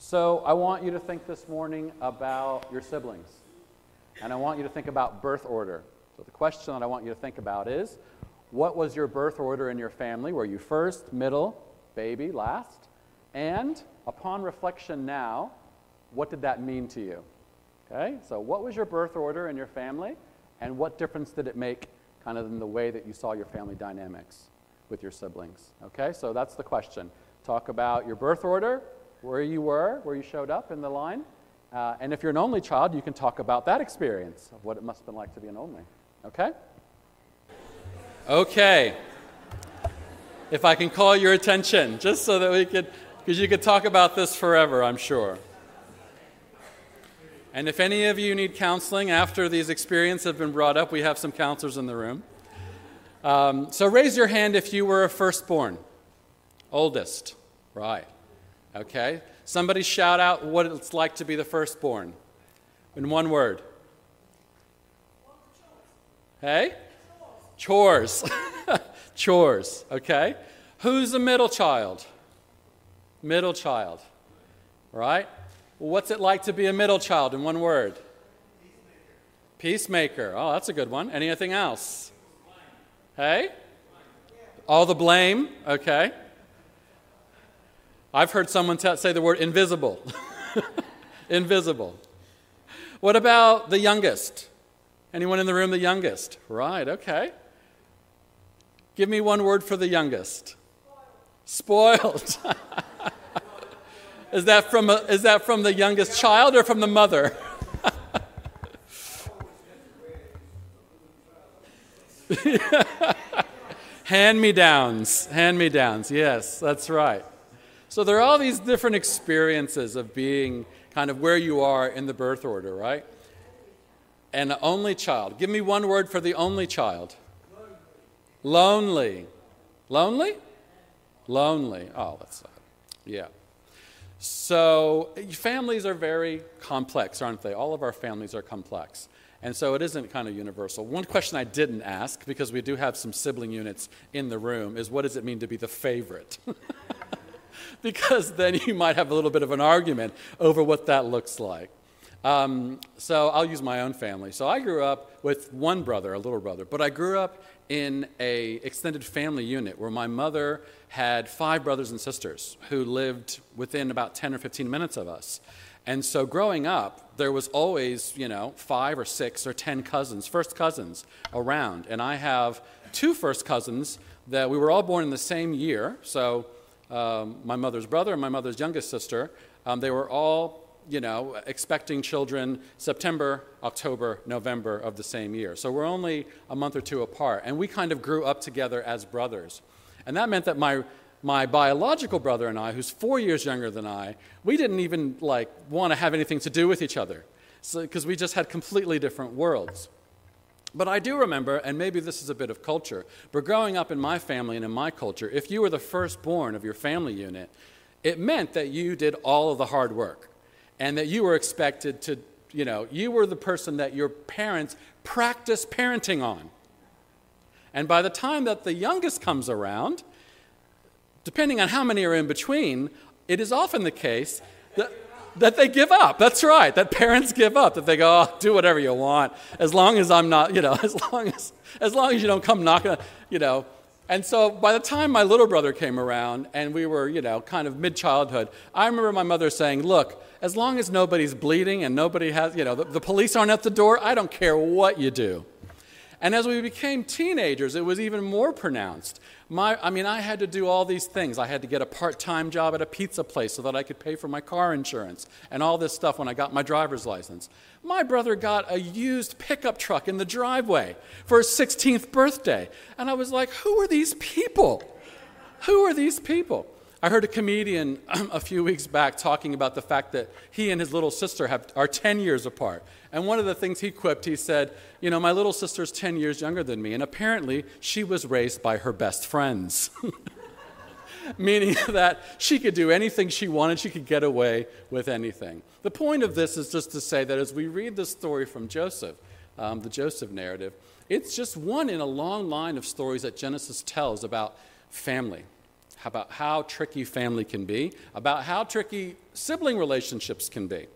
So I want you to think this morning about your siblings. And I want you to think about birth order. So the question that I want you to think about is what was your birth order in your family? Were you first, middle, baby, last? And upon reflection now, what did that mean to you? Okay, so what was your birth order in your family? And what difference did it make kind of in the way that you saw your family dynamics with your siblings? Okay, so that's the question. Talk about your birth order, where you were, where you showed up in the line. Uh, and if you're an only child, you can talk about that experience of what it must have been like to be an only. Okay? Okay. If I can call your attention, just so that we could, because you could talk about this forever, I'm sure. And if any of you need counseling after these experiences have been brought up, we have some counselors in the room. Um, so raise your hand if you were a firstborn, oldest. Right. Okay. Somebody shout out what it's like to be the firstborn in one word. Hey? Chores. Chores. Okay. Who's the middle child? Middle child. Right? What's it like to be a middle child in one word? Peacemaker. Oh, that's a good one. Anything else? Hey? All the blame. Okay. I've heard someone t- say the word invisible. invisible. What about the youngest? Anyone in the room the youngest? Right, okay. Give me one word for the youngest. Spoiled. Is that from, a, is that from the youngest child or from the mother? hand me downs. Hand me downs. Yes, that's right. So there are all these different experiences of being kind of where you are in the birth order, right? An only child. Give me one word for the only child. Lonely. Lonely? Lonely. Oh, that's yeah. So, families are very complex, aren't they? All of our families are complex. And so it isn't kind of universal. One question I didn't ask, because we do have some sibling units in the room, is what does it mean to be the favorite? because then you might have a little bit of an argument over what that looks like. Um, so I'll use my own family. So I grew up with one brother, a little brother, but I grew up in a extended family unit where my mother had five brothers and sisters who lived within about 10 or 15 minutes of us. And so growing up, there was always, you know, five or six or 10 cousins, first cousins around. And I have two first cousins that we were all born in the same year. So um, my mother's brother and my mother's youngest sister, um, they were all you know, expecting children September, October, November of the same year. So we're only a month or two apart. And we kind of grew up together as brothers. And that meant that my, my biological brother and I, who's four years younger than I, we didn't even like want to have anything to do with each other because so, we just had completely different worlds. But I do remember, and maybe this is a bit of culture, but growing up in my family and in my culture, if you were the firstborn of your family unit, it meant that you did all of the hard work and that you were expected to, you know, you were the person that your parents practiced parenting on. And by the time that the youngest comes around, depending on how many are in between, it is often the case that, that they give up. That's right, that parents give up, that they go, oh, do whatever you want, as long as I'm not, you know, as long as, as long as you don't come knocking, you know, and so by the time my little brother came around and we were, you know, kind of mid childhood, I remember my mother saying, Look, as long as nobody's bleeding and nobody has, you know, the, the, police aren't at the door, I don't care what you do. And as we became teenagers, it was even more pronounced. My, I mean, I had to do all these things. I had to get a part time job at a pizza place so that I could pay for my car insurance and all this stuff when I got my driver's license. My brother got a used pickup truck in the driveway for his 16th birthday. And I was like, who are these people? Who are these people? I heard a comedian a few weeks back talking about the fact that he and his little sister have, are 10 years apart. And one of the things he quipped, he said, You know, my little sister's 10 years younger than me, and apparently she was raised by her best friends. Meaning that she could do anything she wanted, she could get away with anything. The point of this is just to say that as we read the story from Joseph, um, the Joseph narrative, it's just one in a long line of stories that Genesis tells about family, about how tricky family can be, about how tricky sibling relationships can be.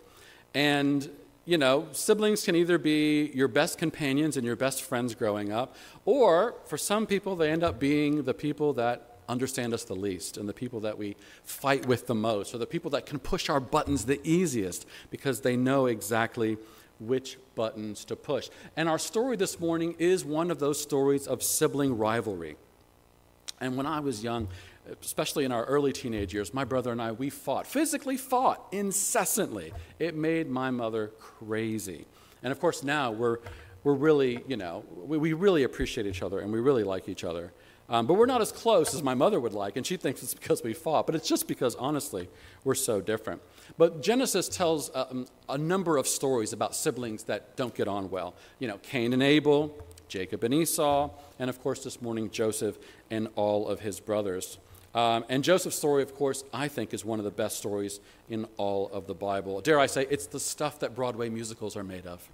And, you know, siblings can either be your best companions and your best friends growing up, or for some people, they end up being the people that understand us the least and the people that we fight with the most, or the people that can push our buttons the easiest because they know exactly which buttons to push. And our story this morning is one of those stories of sibling rivalry. And when I was young, especially in our early teenage years, my brother and I, we fought, physically fought incessantly. It made my mother crazy. And of course, now we're, we're really, you know, we, we really appreciate each other and we really like each other. Um, but we're not as close as my mother would like, and she thinks it's because we fought, but it's just because, honestly, we're so different. But Genesis tells um, a number of stories about siblings that don't get on well. You know, Cain and Abel, Jacob and Esau, and of course, this morning, Joseph and all of his brothers. Um, and Joseph's story, of course, I think is one of the best stories in all of the Bible. Dare I say, it's the stuff that Broadway musicals are made of.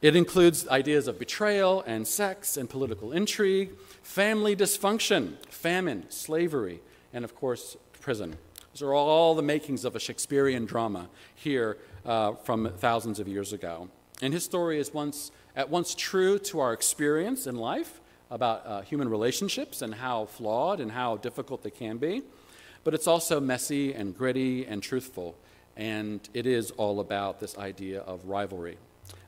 It includes ideas of betrayal and sex and political intrigue, family dysfunction, famine, slavery, and of course, prison. Those are all the makings of a Shakespearean drama here uh, from thousands of years ago. And his story is once, at once true to our experience in life about uh, human relationships and how flawed and how difficult they can be, but it's also messy and gritty and truthful. And it is all about this idea of rivalry.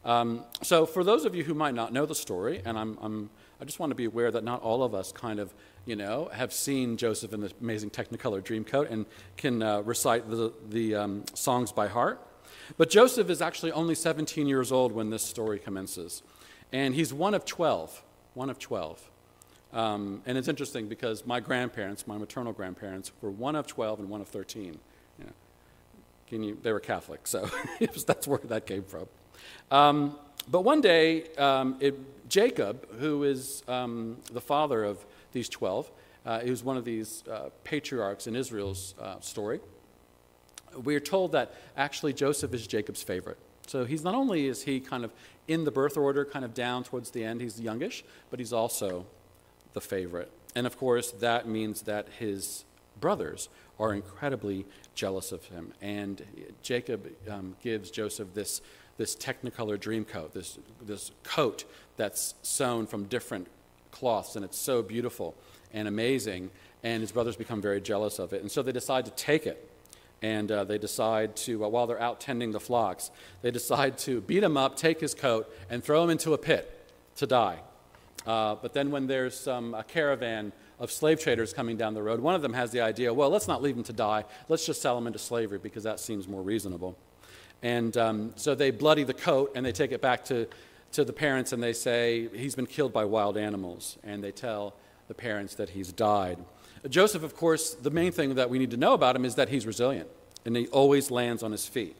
Um, so, for those of you who might not know the story, and I'm, I'm, i just want to be aware that not all of us kind of, you know, have seen Joseph in the amazing Technicolor Dreamcoat and can uh, recite the, the um, songs by heart. But Joseph is actually only 17 years old when this story commences. And he's one of 12, one of 12. Um, and it's interesting because my grandparents, my maternal grandparents, were one of 12 and one of 13. Yeah. Can you, they were Catholic, so that's where that came from. Um, but one day, um, it, Jacob, who is um, the father of these 12, uh, he was one of these uh, patriarchs in Israel's uh, story. We are told that actually Joseph is Jacob's favorite. So he's not only is he kind of in the birth order, kind of down towards the end, he's youngish, but he's also the favorite. And of course, that means that his brothers are incredibly jealous of him. And Jacob um, gives Joseph this this Technicolor dream coat, this, this coat that's sewn from different cloths, and it's so beautiful and amazing. And his brothers become very jealous of it. And so they decide to take it. And uh, they decide to, uh, while they're out tending the flocks, they decide to beat him up, take his coat, and throw him into a pit to die. Uh, but then, when there's some, a caravan of slave traders coming down the road, one of them has the idea well, let's not leave him to die. Let's just sell him into slavery because that seems more reasonable. And um, so they bloody the coat and they take it back to, to the parents and they say, he's been killed by wild animals. And they tell the parents that he's died. Joseph, of course, the main thing that we need to know about him is that he's resilient and he always lands on his feet.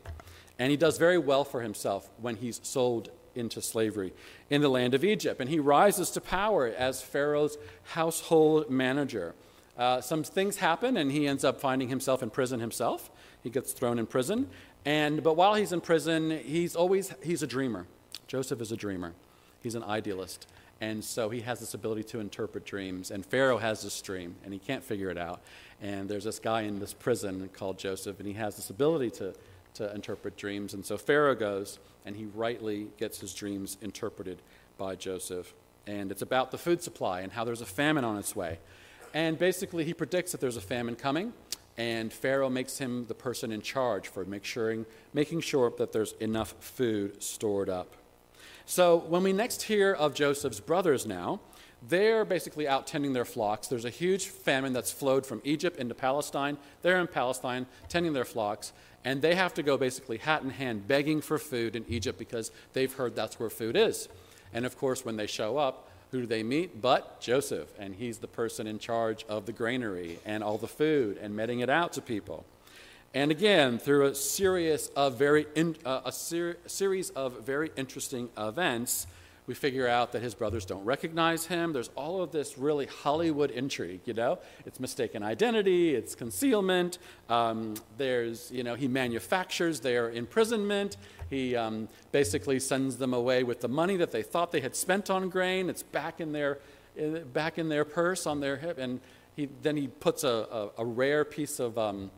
And he does very well for himself when he's sold into slavery in the land of Egypt. And he rises to power as Pharaoh's household manager. Uh, some things happen, and he ends up finding himself in prison himself. He gets thrown in prison. And, but while he's in prison, he's always, he's a dreamer. Joseph is a dreamer. He's an idealist. And so he has this ability to interpret dreams. And Pharaoh has this dream, and he can't figure it out. And there's this guy in this prison called Joseph, and he has this ability to, to interpret dreams. And so Pharaoh goes, and he rightly gets his dreams interpreted by Joseph. And it's about the food supply and how there's a famine on its way. And basically, he predicts that there's a famine coming and Pharaoh makes him the person in charge for make sure, making sure that there's enough food stored up. So when we next hear of Joseph's brothers now, they're basically out tending their flocks. There's a huge famine that's flowed from Egypt into Palestine. They're in Palestine tending their flocks, and they have to go basically hat in hand begging for food in Egypt because they've heard that's where food is. And of course, when they show up, who do they meet? But Joseph, and he's the person in charge of the granary and all the food and meting it out to people. And again, through a series of very in, uh, a ser- series of very interesting events, we figure out that his brothers don't recognize him. There's all of this really Hollywood intrigue, you know? It's mistaken identity, it's concealment. Um, there's, you know, he manufactures their imprisonment. He um, basically sends them away with the money that they thought they had spent on grain. It's back in their, back in their purse on their hip. And he, then he puts a, a, a rare piece of um,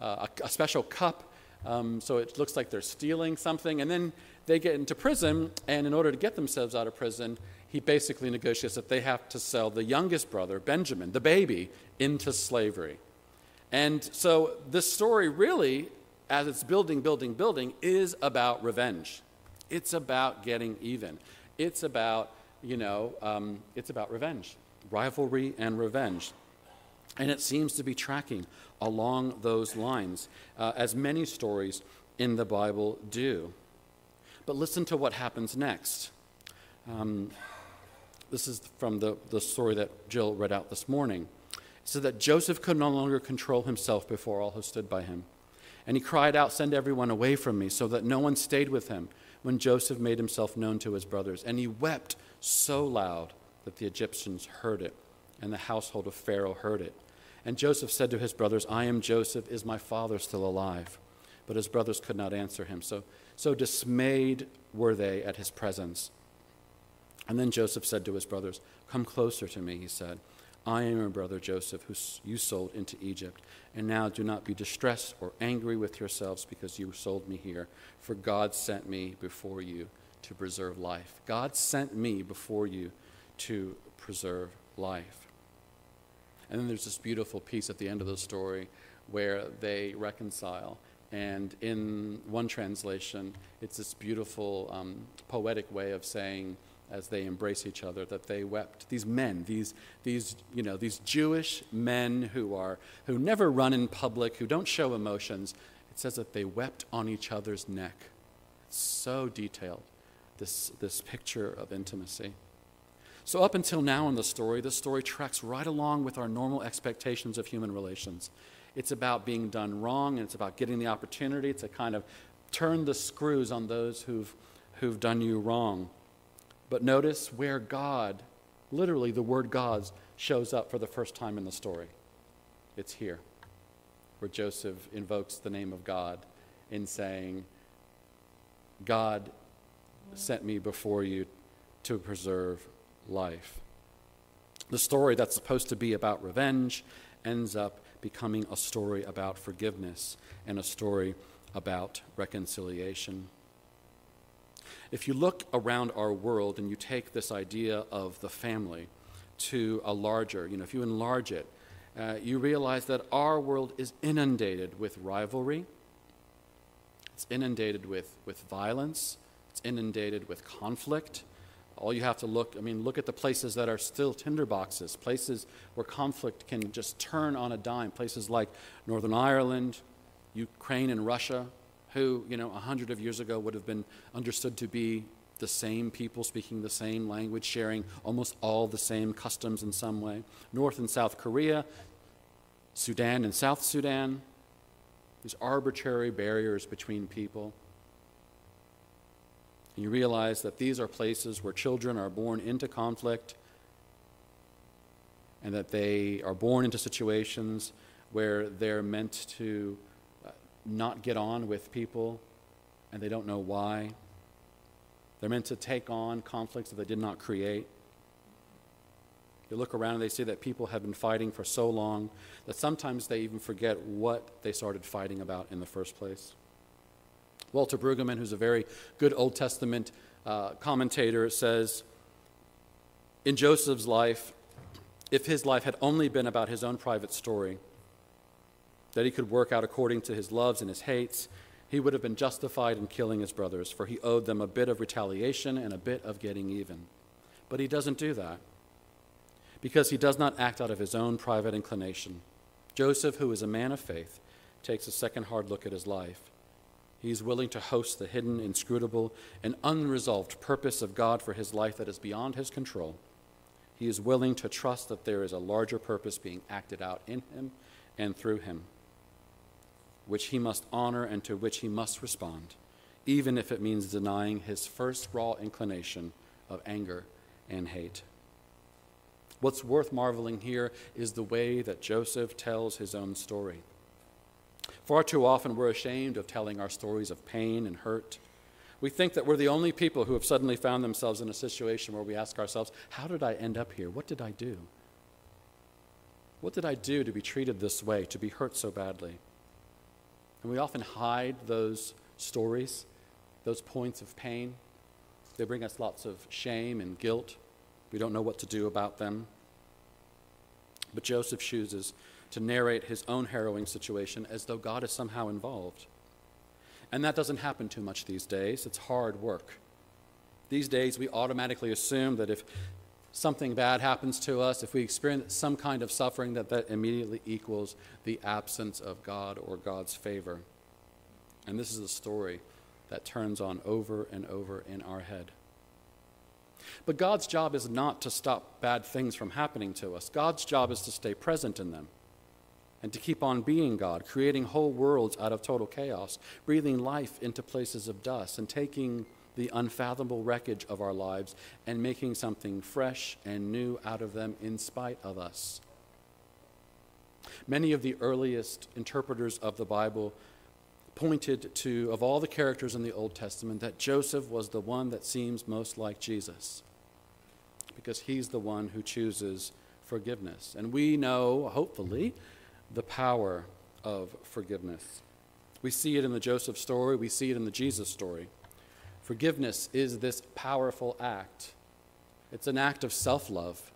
uh, a, a, special cup, um, so it looks like they're stealing something. And then they get into prison, and in order to get themselves out of prison, he basically negotiates that they have to sell the youngest brother, Benjamin, the baby, into slavery. And so this story really, as it's building, building, building, is about revenge. It's about getting even. It's about, you know, um, it's about revenge, rivalry and revenge. And it seems to be tracking along those lines, uh, as many stories in the Bible do. But listen to what happens next. Um, this is from the, the story that Jill read out this morning. It said that Joseph could no longer control himself before all who stood by him. And he cried out, Send everyone away from me, so that no one stayed with him when Joseph made himself known to his brothers. And he wept so loud that the Egyptians heard it, and the household of Pharaoh heard it. And Joseph said to his brothers, I am Joseph. Is my father still alive? But his brothers could not answer him. So, so dismayed were they at his presence. And then Joseph said to his brothers, Come closer to me, he said. I am your brother Joseph, who you sold into Egypt. And now do not be distressed or angry with yourselves because you sold me here, for God sent me before you to preserve life. God sent me before you to preserve life. And then there's this beautiful piece at the end of the story where they reconcile. And in one translation, it's this beautiful um, poetic way of saying, as they embrace each other that they wept. These men these these you know these jewish men who are who never run in public who don't show emotions it says that they wept on each other's neck. It's so detailed this this picture of intimacy so up until now in the story the story tracks right along with our normal expectations of human relations it's about being done wrong and it's about getting the opportunity to kind of turn the screws on those who've who've done you wrong but notice where God, literally the word God, shows up for the first time in the story. It's here, where Joseph invokes the name of God in saying, God sent me before you to preserve life. The story that's supposed to be about revenge ends up becoming a story about forgiveness and a story about reconciliation. If you look around our world and you take this idea of the family to a larger, you know, if you enlarge it, uh, you realize that our world is inundated with rivalry, it's inundated with, with violence, it's inundated with conflict. All you have to look, I mean, look at the places that are still tinderboxes, places where conflict can just turn on a dime, places like Northern Ireland, Ukraine, and Russia, who, you know, a hundred of years ago would have been understood to be the same people speaking the same language, sharing almost all the same customs in some way. North and South Korea, Sudan and South Sudan, these arbitrary barriers between people. You realize that these are places where children are born into conflict and that they are born into situations where they're meant to uh, not get on with people and they don't know why. They're meant to take on conflicts that they did not create. You look around and they see that people have been fighting for so long that sometimes they even forget what they started fighting about in the first place. Walter Brueggemann, who's a very good Old Testament uh, commentator, says In Joseph's life, if his life had only been about his own private story, that he could work out according to his loves and his hates, he would have been justified in killing his brothers, for he owed them a bit of retaliation and a bit of getting even. But he doesn't do that because he does not act out of his own private inclination. Joseph, who is a man of faith, takes a second hard look at his life. He is willing to host the hidden, inscrutable, and unresolved purpose of God for his life that is beyond his control. He is willing to trust that there is a larger purpose being acted out in him and through him which he must honor and to which he must respond, even if it means denying his first raw inclination of anger and hate. What's worth marveling here is the way that Joseph tells his own story. Far too often, we're ashamed of telling our stories of pain and hurt. We think that we're the only people who have suddenly found themselves in a situation where we ask ourselves, How did I end up here? What did I do? What did I do to be treated this way, to be hurt so badly? And we often hide those stories, those points of pain. They bring us lots of shame and guilt. We don't know what to do about them. But Joseph chooses to narrate his own harrowing situation as though God is somehow involved. And that doesn't happen too much these days. It's hard work. These days, we automatically assume that if something bad happens to us, if we experience some kind of suffering, that that immediately equals the absence of God or God's favor. And this is a story that turns on over and over in our head. But God's job is not to stop bad things from happening to us. God's job is to stay present in them and to keep on being God, creating whole worlds out of total chaos, breathing life into places of dust, and taking the unfathomable wreckage of our lives and making something fresh and new out of them in spite of us. Many of the earliest interpreters of the Bible pointed to, of all the characters in the Old Testament, that Joseph was the one that seems most like Jesus because he's the one who chooses forgiveness. And we know, hopefully, the power of forgiveness. We see it in the Joseph story, we see it in the Jesus story. Forgiveness is this powerful act. It's an act of self love,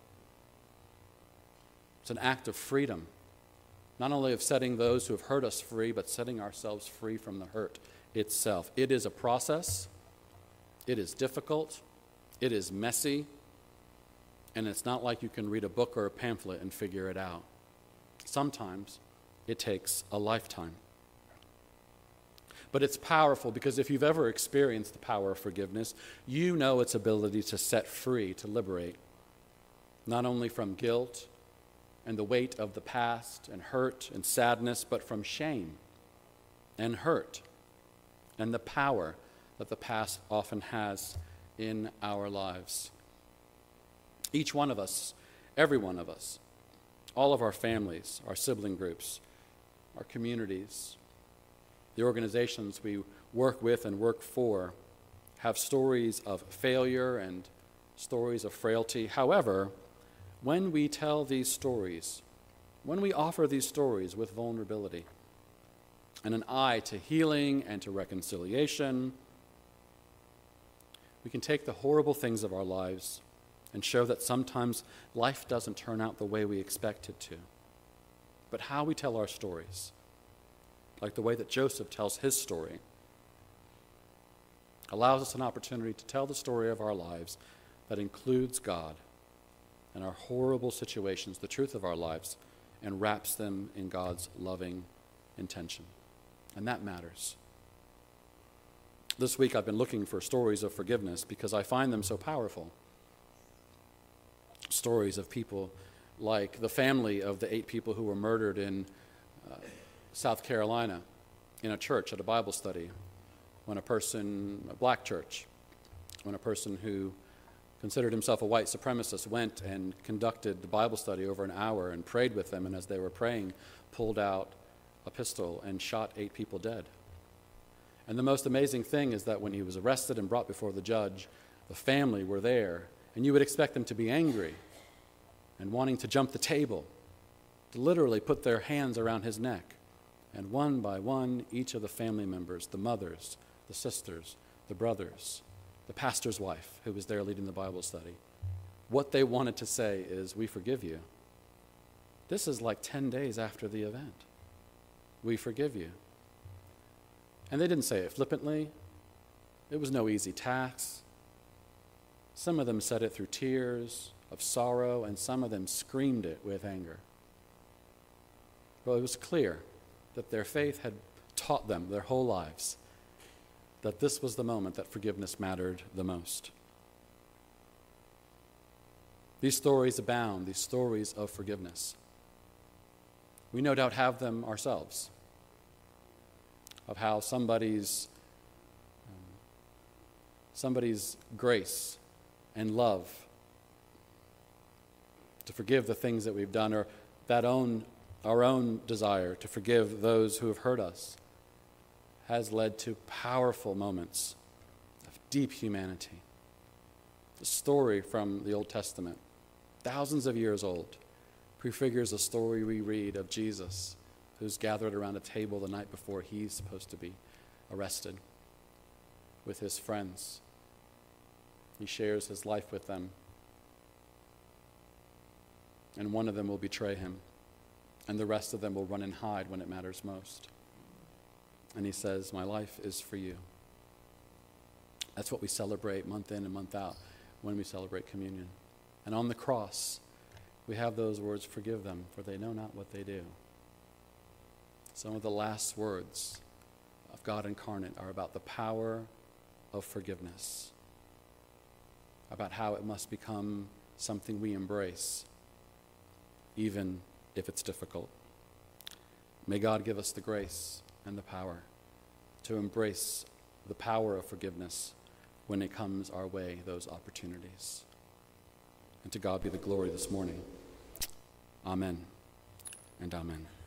it's an act of freedom, not only of setting those who have hurt us free, but setting ourselves free from the hurt itself. It is a process, it is difficult, it is messy, and it's not like you can read a book or a pamphlet and figure it out. Sometimes it takes a lifetime. But it's powerful because if you've ever experienced the power of forgiveness, you know its ability to set free, to liberate, not only from guilt and the weight of the past and hurt and sadness, but from shame and hurt and the power that the past often has in our lives. Each one of us, every one of us, all of our families, our sibling groups, our communities, the organizations we work with and work for have stories of failure and stories of frailty. However, when we tell these stories, when we offer these stories with vulnerability and an eye to healing and to reconciliation, we can take the horrible things of our lives and show that sometimes life doesn't turn out the way we expect it to. But how we tell our stories, like the way that Joseph tells his story, allows us an opportunity to tell the story of our lives that includes God and our horrible situations, the truth of our lives, and wraps them in God's loving intention. And that matters. This week I've been looking for stories of forgiveness because I find them so powerful stories of people like the family of the eight people who were murdered in uh, South Carolina in a church at a Bible study, when a person, a black church, when a person who considered himself a white supremacist went and conducted the Bible study over an hour and prayed with them, and as they were praying, pulled out a pistol and shot eight people dead. And the most amazing thing is that when he was arrested and brought before the judge, the family were there and you would expect them to be angry and wanting to jump the table, to literally put their hands around his neck. And one by one, each of the family members, the mothers, the sisters, the brothers, the pastor's wife who was there leading the Bible study, what they wanted to say is, We forgive you. This is like 10 days after the event. We forgive you. And they didn't say it flippantly. It was no easy task. Some of them said it through tears of sorrow, and some of them screamed it with anger. Well, it was clear that their faith had taught them their whole lives that this was the moment that forgiveness mattered the most. These stories abound, these stories of forgiveness. We no doubt have them ourselves of how somebody's um, somebody's grace and love to forgive the things that we've done or that own our own desire to forgive those who have hurt us has led to powerful moments of deep humanity. The story from the Old Testament, thousands of years old, prefigures a story we read of Jesus who's gathered around a table the night before he's supposed to be arrested with his friends. He shares his life with them. And one of them will betray him, and the rest of them will run and hide when it matters most. And he says, My life is for you. That's what we celebrate month in and month out when we celebrate communion. And on the cross, we have those words forgive them, for they know not what they do. Some of the last words of God incarnate are about the power of forgiveness, about how it must become something we embrace, even if it's difficult. May God give us the grace and the power to embrace the power of forgiveness when it comes our way, those opportunities. And to God be the glory this morning. Amen and amen.